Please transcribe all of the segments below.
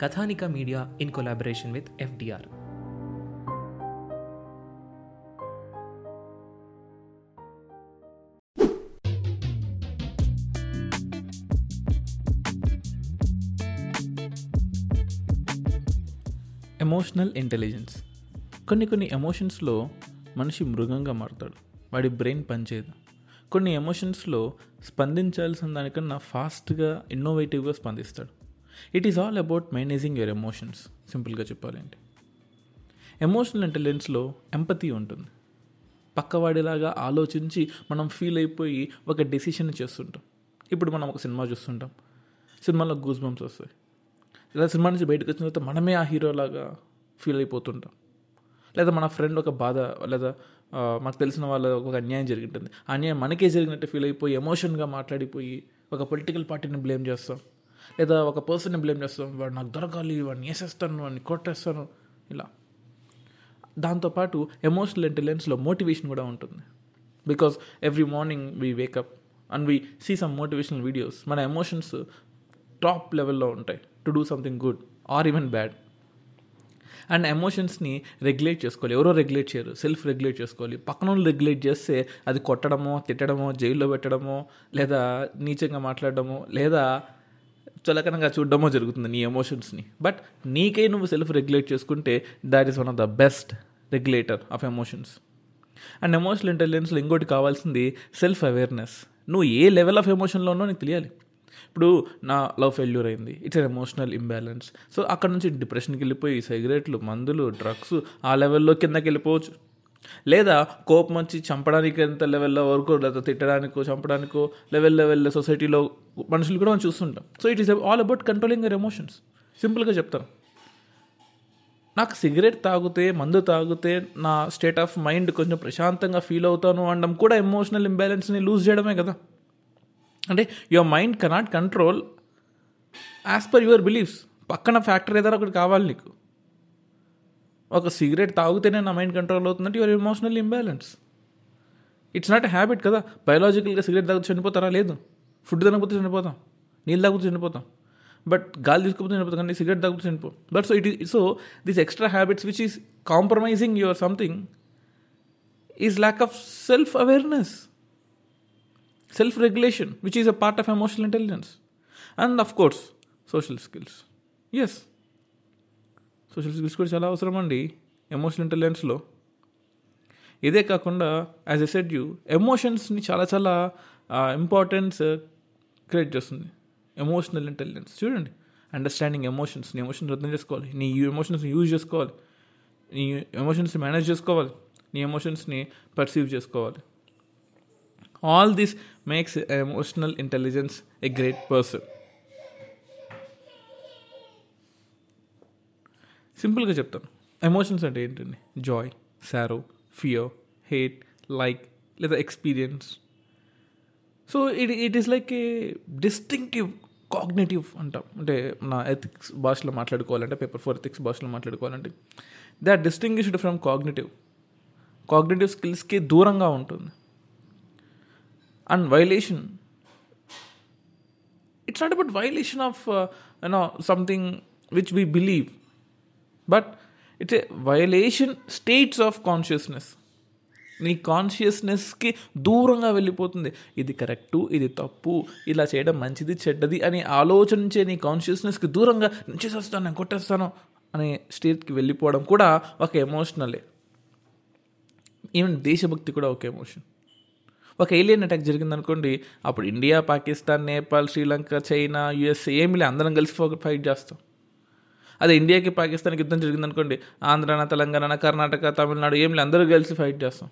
Kathanika media in collaboration with FDR. Emotional intelligence కొన్ని కొన్ని ఎమోషన్స్లో మనిషి మృగంగా మారుతాడు. వాడి బ్రెయిన్ పనిచేయదు. కొన్ని ఎమోషన్స్లో స్పందించాల్సిన దానికన్నా ఫాస్ట్గా ఇన్నోవేటివ్గా స్పందిస్తాడు. It is all about managing your emotions సింపుల్గా చెప్పాలంటే. ఎమోషనల్ ఇంటెలిజెన్స్లో ఎంపతి ఉంటుంది. పక్కవాడిలాగా ఆలోచించి మనం ఫీల్ అయిపోయి ఒక డెసిషన్ చేస్తుంటాం. ఇప్పుడు మనం ఒక సినిమా చూస్తుంటాం. సినిమాలో గూస్ బంప్స్ వస్తాయి. లేదా సినిమా నుంచి బయటకు వచ్చిన తర్వాత మనమే ఆ హీరోలాగా ఫీల్ అయిపోతుంటాం. లేదా మన ఫ్రెండ్ ఒక బాధ లేదా మాకు తెలిసిన వాళ్ళ ఒక అన్యాయం జరిగింటుంది. అన్యాయం మనకే జరిగినట్టు ఫీల్ అయిపోయి ఎమోషన్గా మాట్లాడిపోయి ఒక పొలిటికల్ పార్టీని బ్లేమ్ చేస్తాం. లేదా ఒక పర్సన్ని బ్లేమ్ చేస్తాం వాడు నాకు దొరకాలి వాడిని వేసేస్తాను వాడిని కొట్టేస్తాను. ఇలా. దాంతోపాటు ఎమోషనల్ ఇంటెలిజెన్స్లో మోటివేషన్ కూడా ఉంటుంది. Because every morning we wake up and we see some motivational videos మన ఎమోషన్స్ టాప్ లెవెల్లో ఉంటాయి. To do something good or even bad and ఎమోషన్స్ని రెగ్యులేట్ చేసుకోవాలి. ఎవరో రెగ్యులేట్ చేయరు. సెల్ఫ్ రెగ్యులేట్ చేసుకోవాలి. పక్కన వాళ్ళు రెగ్యులేట్ చేస్తే అది కొట్టడమో తిట్టడమో జైల్లో పెట్టడమో లేదా నీచంగా మాట్లాడడమో లేదా చులకనంగా చూడడమో జరుగుతుంది నీ ఎమోషన్స్ని. బట్ నీకే నువ్వు సెల్ఫ్ రెగ్యులేట్ చేసుకుంటే that is one of the best regulator of emotions and emotional ఇంటెలిజెన్స్లో ఇంకోటి కావాల్సింది సెల్ఫ్ అవేర్నెస్ నువ్వు ఏ లెవెల్ ఆఫ్ ఎమోషన్లో ఉన్నో నీకు తెలియాలి. ఇప్పుడు నా లవ్ ఫెయిల్యూర్ అయింది. It's an emotional imbalance so అక్కడ నుంచి డిప్రెషన్కి వెళ్ళిపోయి సిగరెట్లు మందులు డ్రగ్స్ ఆ లెవెల్లో కిందకి వెళ్ళిపోవచ్చు. లేదా కోపం వచ్చి చంపడానికి ఎంత లెవెల్లో వరకు లేదా తిట్టడానికో చంపడానికో లెవెల్ లెవెల్లో సొసైటీలో మనుషులు కూడా మనం చూస్తుంటాం. So it is all about controlling your emotions సింపుల్గా చెప్తాను. నాకు సిగరెట్ తాగితే మందు తాగితే నా స్టేట్ ఆఫ్ మైండ్ కొంచెం ప్రశాంతంగా ఫీల్ అవుతాను అనడం కూడా ఎమోషనల్ ఇంబ్యాలెన్స్ని లూజ్ చేయడమే కదా. అంటే your mind cannot control as per your beliefs పక్కన ఫ్యాక్టర్ ఏదైనా ఒకటి కావాలి నీకు. ఒక సిగరెట్ తాగితేనే నా మైండ్ కంట్రోల్ అవుతుందంటే your emotional imbalance. It's not habit కదా. బయలాజికల్గా సిగరెట్ తాగితే చనిపోతారా? లేదు. ఫుడ్ తినకపోతే చనిపోతాం. నీళ్ళు తాగితే చనిపోతాం. బట్ గాలి తీసుకోకపోతే చనిపోతాం కానీ సిగరెట్ తాగితే చనిపో. But so it so this extra habits which is compromising your something is lack of self awareness self regulation which is a part of emotional intelligence and of course social skills yes social skills కూడా చాలా అవసరం అండి emotional ఇంటెలిజెన్స్లో ఇదే కాకుండా as a said you ఎమోషన్స్ని చాలా చాలా importance create uh, చేస్తుంది. ఎమోషనల్ ఇంటెలిజెన్స్ చూడండి అండర్స్టాండింగ్ ఎమోషన్స్ నీ ఎమోషన్స్ అర్థం చేసుకోవాలి. నీ ఎమోషన్స్ని యూజ్ చేసుకోవాలి. నీ ఎమోషన్స్ని మేనేజ్ చేసుకోవాలి. నీ ఎమోషన్స్ని పర్సీవ్ చేసుకోవాలి. All this makes emotional intelligence a great person సింపుల్గా చెప్తాను. ఎమోషన్స్ అంటే ఏంటండి? Joy sorrow fear hate like లేదా experience so it it is like a distinctive cognitive అంటాం. అంటే మన ఎథిక్స్ భాషలో మాట్లాడుకోవాలంటే పేపర్ ఫోర్ ఎథిక్స్ భాషలో మాట్లాడుకోవాలంటే they are distinguished from cognitive cognitive స్కిల్స్కి దూరంగా ఉంటుంది. And violation it's not about violation of you know something which we believe but it's a violation states of consciousness నీ కాన్షియస్నెస్కి దూరంగా వెళ్ళిపోతుంది. ఇది కరెక్టు ఇది తప్పు ఇలా చేయడం మంచిది చెడ్డది అని ఆలోచించే నీ కాన్షియస్నెస్కి దూరంగా నేను చేసేస్తాను నేను కొట్టేస్తాను అనే స్టేట్కి వెళ్ళిపోవడం కూడా ఒక ఎమోషనలే ఈవెన్ దేశభక్తి కూడా ఒక ఎమోషన్ ఒక ఏలియన్ అటాక్ జరిగిందనుకోండి అప్పుడు India Pakistan Nepal Sri Lanka China USA ఏమి లే అందరం కలిసి ఫైట్ చేస్తాం. అదే ఇండియాకి పాకిస్తాన్కి యుద్ధం జరిగింది అనుకోండి ఆంధ్రాన తెలంగాణ కర్ణాటక తమిళనాడు ఏం లేదు అందరూ కలిసి ఫైట్ చేస్తాం.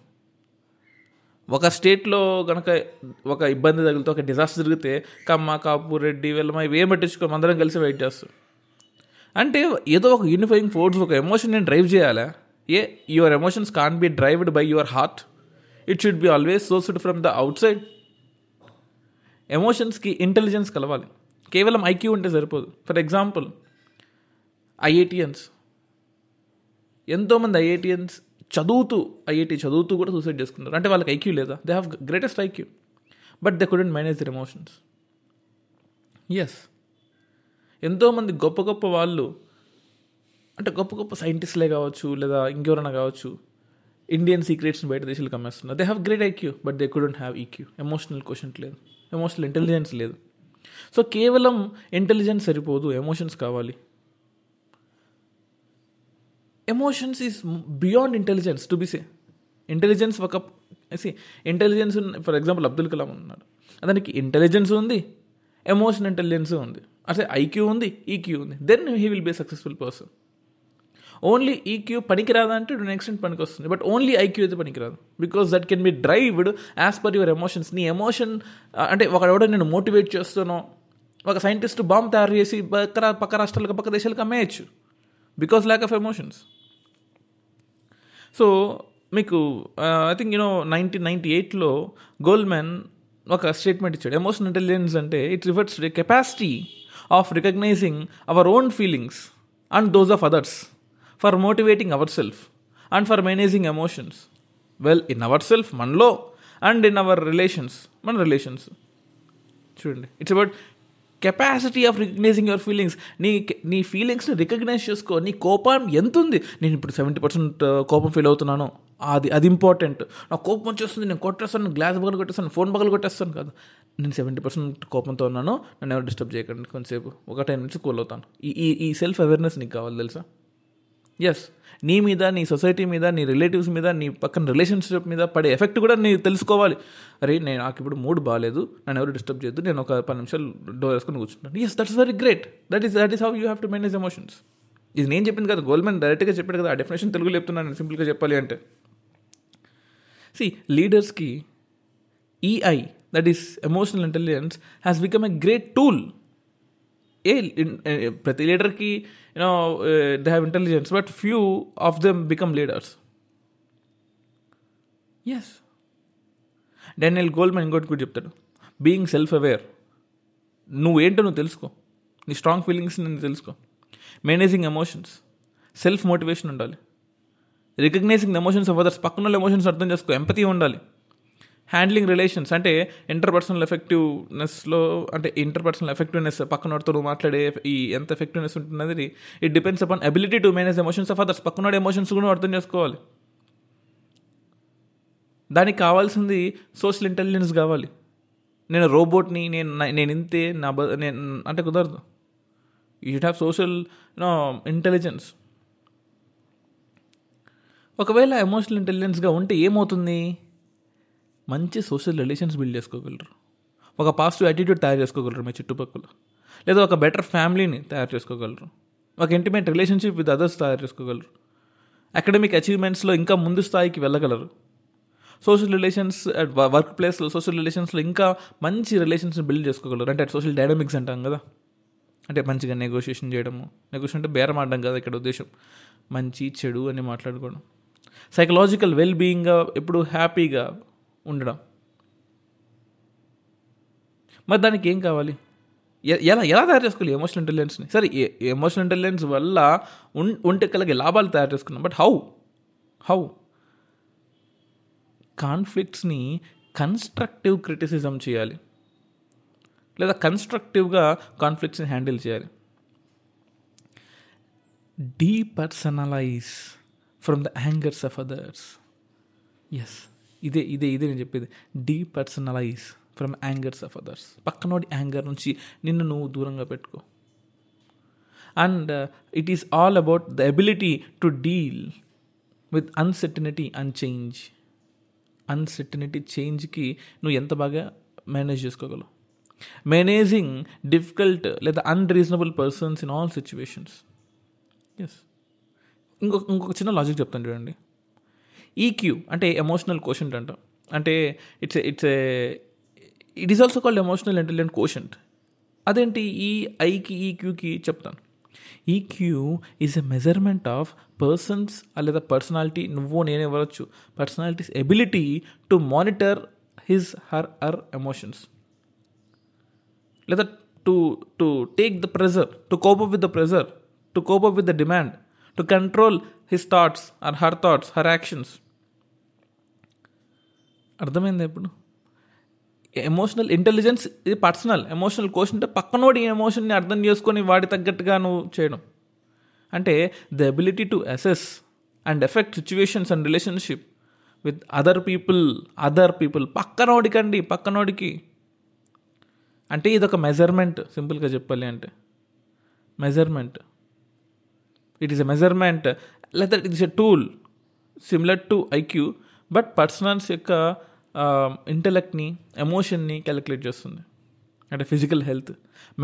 ఒక స్టేట్లో కనుక ఒక ఇబ్బంది తగిలితే ఒక డిజాస్టర్ జరిగితే కమ్మ కాపు రెడ్డి వీళ్ళమ ఇవేం పట్టించుకోము అందరం కలిసి వెయిట్ చేస్తాం. అంటే ఏదో ఒక యూనిఫైయింగ్ ఫోర్స్ ఒక ఎమోషన్ నేను డ్రైవ్ చేయాలా? A your emotions can be driven by your heart it should be always sourced from the outside ఎమోషన్స్కి intelligence కలవాలి. కేవలం ఐక్యూ ఉంటే సరిపోదు. For example IITians. ఎంతోమంది ఐఐటియన్స్ చదువుతూ ఐఐటి చదువుతూ కూడా సూసైడ్ చేసుకున్నారు. అంటే వాళ్ళకి ఐక్యూ లేదా? They have greatest IQ. But they couldn't manage their emotions yes ఎంతోమంది గొప్ప గొప్ప వాళ్ళు అంటే గొప్ప గొప్ప సైంటిస్ట్లే కావచ్చు లేదా ఇంకెవరైనా కావచ్చు ఇండియన్ సీక్రెట్స్ని బయట దేశాలకు అమ్మేస్తున్నారు. They have great IQ but they couldn't have EQ emotional question లేదు. ఎమోషనల్ ఇంటెలిజెన్స్ లేదు. సో కేవలం ఇంటెలిజెన్స్ సరిపోదు ఎమోషన్స్ కావాలి. Emotions is beyond intelligence to be say intelligence ఒక C intelligence for example Abdul Kalam ఉన్నాడు. అతనికి ఇంటెలిజెన్స్ ఉంది emotion intelligence ఉంది. అంటే ఐక్యూ ఉంది ఈక్యూ ఉంది. Then he will be successful person only EQ పనికిరాదంటే to next పనికి వస్తుంది బట్ ఓన్లీ ఐక్యూ అయితే పనికిరాదు. Because that can be driven as per your emotions నీ ఎమోషన్ అంటే ఒకడెవడో నేను మోటివేట్ చేస్తానో ఒక సైంటిస్ట్ బాంబ్ తయారు చేసి పక్క పక్క రాష్ట్రాలకు పక్క దేశాలకు అమ్మేయచ్చు. Because lack of emotions so మీకు I think you know nineteen ninety ఎయిట్లో గోల్మెన్ ఒక స్టేట్మెంట్ ఇచ్చాడు. ఎమోషనల్ ఇంటెలిజెన్స్ అంటే it refers to capacity of recognizing our own feelings and those of others for motivating our self and for managing emotions well in our self మనలో and in our relations మన relations చూడండి. It's about capacity of recognizing your feelings నీ నీ ఫీలింగ్స్ని recognise చేసుకో. నీ కోపం ఎంత ఉంది నేను ఇప్పుడు సెవెంటీ పర్సెంట్ uh, కోపం ఫీల్ అవుతున్నాను. అది అది ఇంపార్టెంట్ నా కోపం వచ్చేస్తుంది నేను కొట్టేస్తాను గ్లాస్ బగలు కొట్టేస్తాను ఫోన్ బగలు కొట్టేస్తాను కాదు. నేను సెవెంటీ పర్సెంట్ కోపంతో ఉన్నాను. నన్ను ఎవరు డిస్టర్బ్ చేయకండి. కొంతసేపు ఒక టెన్ నుంచి కూల్ అవుతాను. ఈ ఈ సెల్ఫ్ అవేర్నెస్ నీకు కావాలి తెలుసా? ఎస్ నీ మీద నీ సొసైటీ మీద నీ రిలేటివ్స్ మీద నీ పక్కన రిలేషన్షిప్ మీద పడే ఎఫెక్ట్ కూడా నీ తెలుసుకోవాలి. అరే నేను నాకు ఇప్పుడు మూడ్ బాగాలేదు నన్ను ఎవరు డిస్టర్బ్ చేయొద్దు. నేను ఒక పది నిమిషాలు డోర్ వేసుకొని కూర్చుంటాను. Yes that's very great that is that is how you have to manage emotions ఇది నేను చెప్పింది కదా. గోల్మెన్ డైరెక్ట్గా చెప్పాడు కదా. ఆ డెఫినేషన్ తెలుగు చెప్తున్నాను సింపుల్గా చెప్పాలి అంటే. C లీడర్స్కి EI that is emotional intelligence has become a great tool ఏ ప్రతి లీడర్కి you know they have intelligence but few of them become leaders yes Daniel Goleman ఇంకోటి కూడా చెప్తాడు. బీయింగ్ సెల్ఫ్ అవేర్ నువ్వేంటో నువ్వు తెలుసుకో. నీ స్ట్రాంగ్ ఫీలింగ్స్ నేను తెలుసుకో. మేనేజింగ్ ఎమోషన్స్ సెల్ఫ్ మోటివేషన్ ఉండాలి రికగ్నైజింగ్ ఎమోషన్స్ ఆఫ్ అదర్స్ పక్కన ఎమోషన్స్ అర్థం చేసుకో. ఎంపతి ఉండాలి. హ్యాండ్లింగ్ రిలేషన్స్ అంటే ఇంటర్పర్సనల్ ఎఫెక్టివ్నెస్లో అంటే ఇంటర్పర్సనల్ ఎఫెక్టివ్నెస్ పక్కనోడితో నువ్వు మాట్లాడే ఈ ఎంత ఎఫెక్టివ్నెస్ ఉంటున్నది it depends upon ability to manage emotions of others పక్కనోడి emotions కూడా అర్థం చేసుకోవాలి. దానికి కావాల్సింది సోషల్ ఇంటెలిజెన్స్ కావాలి. నేను రోబోట్ని నేను నేను ఇంతే నా బ నేను అంటే కుదరదు. You should have social you know intelligence ఒకవేళ ఎమోషనల్ ఇంటెలిజెన్స్గా ఉంటే ఏమవుతుంది? మంచి సోషల్ రిలేషన్స్ బిల్డ్ చేసుకోగలరు. ఒక పాజిటివ్ యాటిట్యూడ్ తయారు చేసుకోగలరు మీ చుట్టుపక్కల. లేదా ఒక బెటర్ ఫ్యామిలీని తయారు చేసుకోగలరు. ఒక ఇంటిమేట్ రిలేషన్షిప్ విత్ అదర్స్ తయారు చేసుకోగలరు. అకాడమిక్ అచీవ్మెంట్స్లో ఇంకా ముందు స్థాయికి వెళ్ళగలరు. సోషల్ రిలేషన్స్ అట్ వర్క్ ప్లేస్లో సోషల్ రిలేషన్స్లో ఇంకా మంచి రిలేషన్స్ని బిల్డ్ చేసుకోగలరు. అంటే అట్ సోషల్ డైనమిక్స్ అంటాం కదా. అంటే మంచిగా నెగోషియేషన్ చేయడము. నెగోషియేషన్ అంటే బేరం ఆడడం కదా ఇక్కడ ఉద్దేశం. మంచి చెడు అని మాట్లాడుకోవడం. సైకలాజికల్ వెల్ బీయింగ్గా ఎప్పుడు హ్యాపీగా ఉండడం. మరి దానికి ఏం కావాలి? ఎలా ఎలా తయారు చేసుకోవాలి ఎమోషనల్ ఇంటెలిజెన్స్ని సరే ఎమోషనల్ ఇంటెలిజెన్స్ వల్ల ఉం ఉంటే కలిగే లాభాలు తయారు చేసుకున్నాం బట్ హౌ హౌ కాన్ఫ్లిక్ట్స్ని కన్స్ట్రక్టివ్ క్రిటిసిజం చేయాలి. లేదా కన్స్ట్రక్టివ్గా కాన్ఫ్లిక్ట్స్ని హ్యాండిల్ చేయాలి. Depersonalize from the angers of others yes ఇదే ఇదే ఇదే నేను చెప్పేది. Depersonalize from angers of others పక్కనోడి anger నుంచి నిన్ను నువ్వు దూరంగా పెట్టుకో. And it is all about the ability to deal with uncertainty and change uncertainty చేంజ్కి నువ్వు ఎంత బాగా మేనేజ్ చేసుకోగలవు? మేనేజింగ్ డిఫికల్ట్ లేదా unreasonable persons in all situations yes ఇంకొక ఇంకొక చిన్న లాజిక్ చెప్తాను చూడండి. ఈక్యూ అంటే ఎమోషనల్ కోషంట్ అంటాం. అంటే it's it's it is also called emotional intelligent quotient అదేంటి? ఈ ఐకి ఈక్యూకి చెప్తాను. EQ is a measurement of persons లేదా పర్సనాలిటీ నువ్వు నేను ఇవ్వచ్చు personalities ability to monitor his her our emotions లేదా to to take the pressure to cope up with the pressure to cope up with the demand to control his thoughts or her thoughts her actions అర్థమైంది ఇప్పుడు? Emotional intelligence ఇది personal emotional question అంటే పక్కనోడి ఎమోషన్ని అర్థం చేసుకొని వాడి తగ్గట్టుగా నువ్వు చేయడం. అంటే the ability to assess and effect situations and relationship with other people other people పక్కనోడికండి పక్కనోడికి అంటే ఇది ఒక మెజర్మెంట్ సింపుల్గా చెప్పాలి అంటే. Measurement it is a measurement లేదా it is a tool similar to IQ but personals యొక్క ఇంటలెక్ట్ని ఎమోషన్ని క్యాలిక్యులేట్ చేస్తుంది. అంటే physical health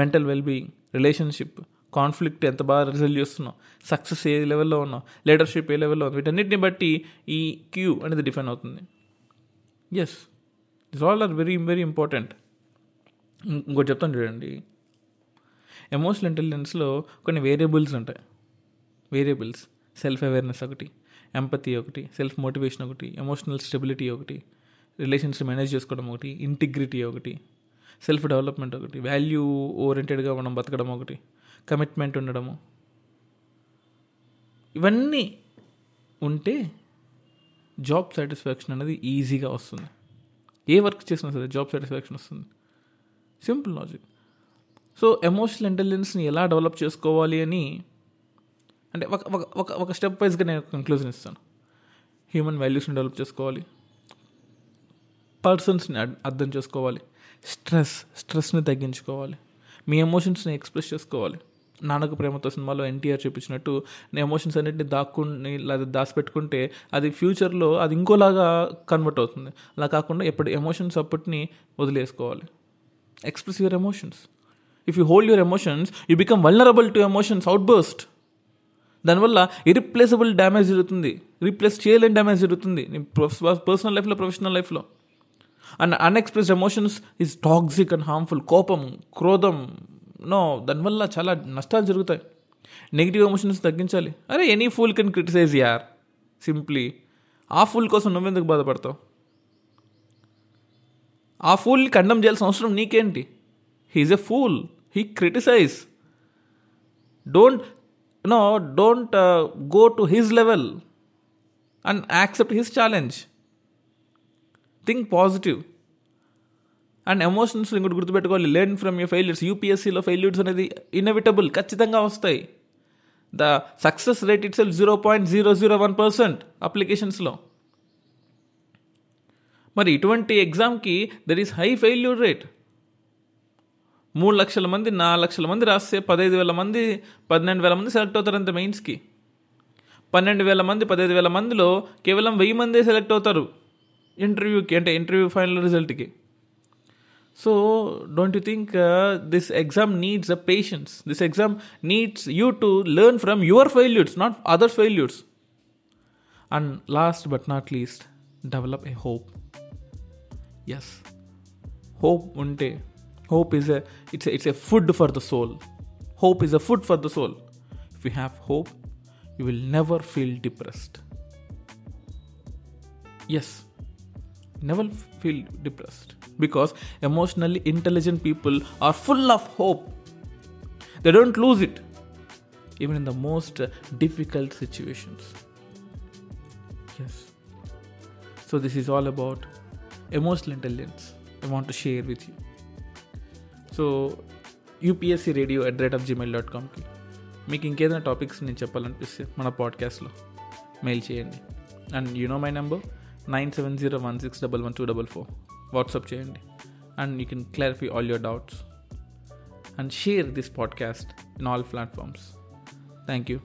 mental wellbeing relationship conflict ఎంత బాగా రిజల్వ్ చేస్తున్నావు సక్సెస్ ఏ లెవెల్లో ఉన్నావు లీడర్షిప్ ఏ లెవెల్లో ఉంది వీటన్నిటిని బట్టి ఈ క్యూ అనేది డిఫైన్ అవుతుంది. Yes this all are very very important ఇంకోటి చెప్తాను చూడండి. ఎమోషనల్ ఇంటెలిజెన్స్లో కొన్ని వేరియబుల్స్ ఉంటాయి. వేరియబుల్స్ సెల్ఫ్ అవేర్నెస్ ఒకటి ఎంపతి ఒకటి సెల్ఫ్ మోటివేషన్ ఒకటి ఎమోషనల్ స్టెబిలిటీ ఒకటి రిలేషన్స్ మేనేజ్ చేసుకోవడం ఒకటి ఇంటిగ్రిటీ ఒకటి సెల్ఫ్ డెవలప్మెంట్ ఒకటి వాల్యూ ఓరియంటెడ్గా మనం బతకడం ఒకటి కమిట్మెంట్ ఉండడము. ఇవన్నీ ఉంటే జాబ్ సాటిస్ఫాక్షన్ అనేది ఈజీగా వస్తుంది. ఏ వర్క్ చేసినా సరే జాబ్ సాటిస్ఫాక్షన్ వస్తుంది. సింపుల్ లాజిక్ సో ఎమోషనల్ ఇంటెలిజెన్స్ని ఎలా డెవలప్ చేసుకోవాలి అని అంటే ఒక ఒక ఒక ఒక స్టెప్ వైజ్గా నేను కంక్లూజన్ ఇస్తాను. హ్యూమన్ వాల్యూస్ని డెవలప్ చేసుకోవాలి. పర్సన్స్ని అర్థం చేసుకోవాలి. స్ట్రెస్ స్ట్రెస్ని తగ్గించుకోవాలి. మీ ఎమోషన్స్ని ఎక్స్ప్రెస్ చేసుకోవాలి. నాన్నకు ప్రేమతో సినిమాలో ఎన్టీఆర్ చూపించినట్టు నేను ఎమోషన్స్ అన్నింటిని దాక్కుని లేదా దాచిపెట్టుకుంటే అది ఫ్యూచర్లో అది ఇంకోలాగా కన్వర్ట్ అవుతుంది. అలా కాకుండా ఎప్పుడు ఎమోషన్స్ అప్పటిని వదిలేసుకోవాలి. Express your emotions if you hold your emotions you become vulnerable to emotions outburst దానివల్ల ఇరిప్లేసబుల్ డ్యామేజ్ జరుగుతుంది. రీప్లేస్ చేయలేని డ్యామేజ్ జరుగుతుంది. పర్సనల్ లైఫ్లో ప్రొఫెషనల్ లైఫ్లో and unexpressed emotions is toxic and harmful కోపం క్రోధం నో దానివల్ల చాలా నష్టాలు జరుగుతాయి. నెగిటివ్ ఎమోషన్స్ తగ్గించాలి. అరే ఎనీ ఫుల్ కెన్ క్రిటిసైజ్ యార్ సింప్లీ ఆ ఫుల్ కోసం నువ్వెందుకు బాధపడతావు? ఆ ఫూల్ని కండమ్ చేయాల్సిన అవసరం నీకేంటి? He is a fool he criticise don't no don't go to his level and accept his challenge think positive and emotions ఇంకోటి గుర్తుపెట్టుకోవాలి. లెర్న్ ఫ్రమ్ యూ ఫెయిల్యూర్స్ యూపీఎస్సీలో ఫెయిల్యూర్స్ అనేది ఇన్ఎవిటబుల్ ఖచ్చితంగా వస్తాయి. The success rate itself zero point zero zero one percent అప్లికేషన్స్లో మరి ఇటువంటి ఎగ్జామ్కి there is high failure rate మూడు లక్షల మంది నాలుగు లక్షల మంది రాస్తే పదహైదు వేల మంది పన్నెండు వేల మంది సెలెక్ట్ అవుతారు అంత మెయిన్స్కి పన్నెండు వేల మంది పదహైదు వేల మందిలో కేవలం వెయ్యి మందే సెలెక్ట్ అవుతారు ఇంటర్వ్యూకి అంటే interview final రిజల్ట్కి. So don't you think this exam needs a patience this exam needs you to learn from your failures not other failures and last but not least develop a hope yes hope ఉంటే hope is a it's a, it's a food for the soul. Hope is a food for the soul. If you have hope you will never feel depressed. Yes. Never feel depressed. Because emotionally intelligent people are full of hope. They don't lose it. Even in the most difficult situations. Yes. So this is all about emotional intelligence i want to share with you. So UPSC radio at rate of Gmail dot కామ్కి మీకు ఇంకేదైనా topics నేను చెప్పాలనిపిస్తే మన పాడ్కాస్ట్లో mail చేయండి. And you know my number nine seven zero one six double one two double four WhatsApp చేయండి. And you can clarify all your doubts and share this podcast in all platforms thank you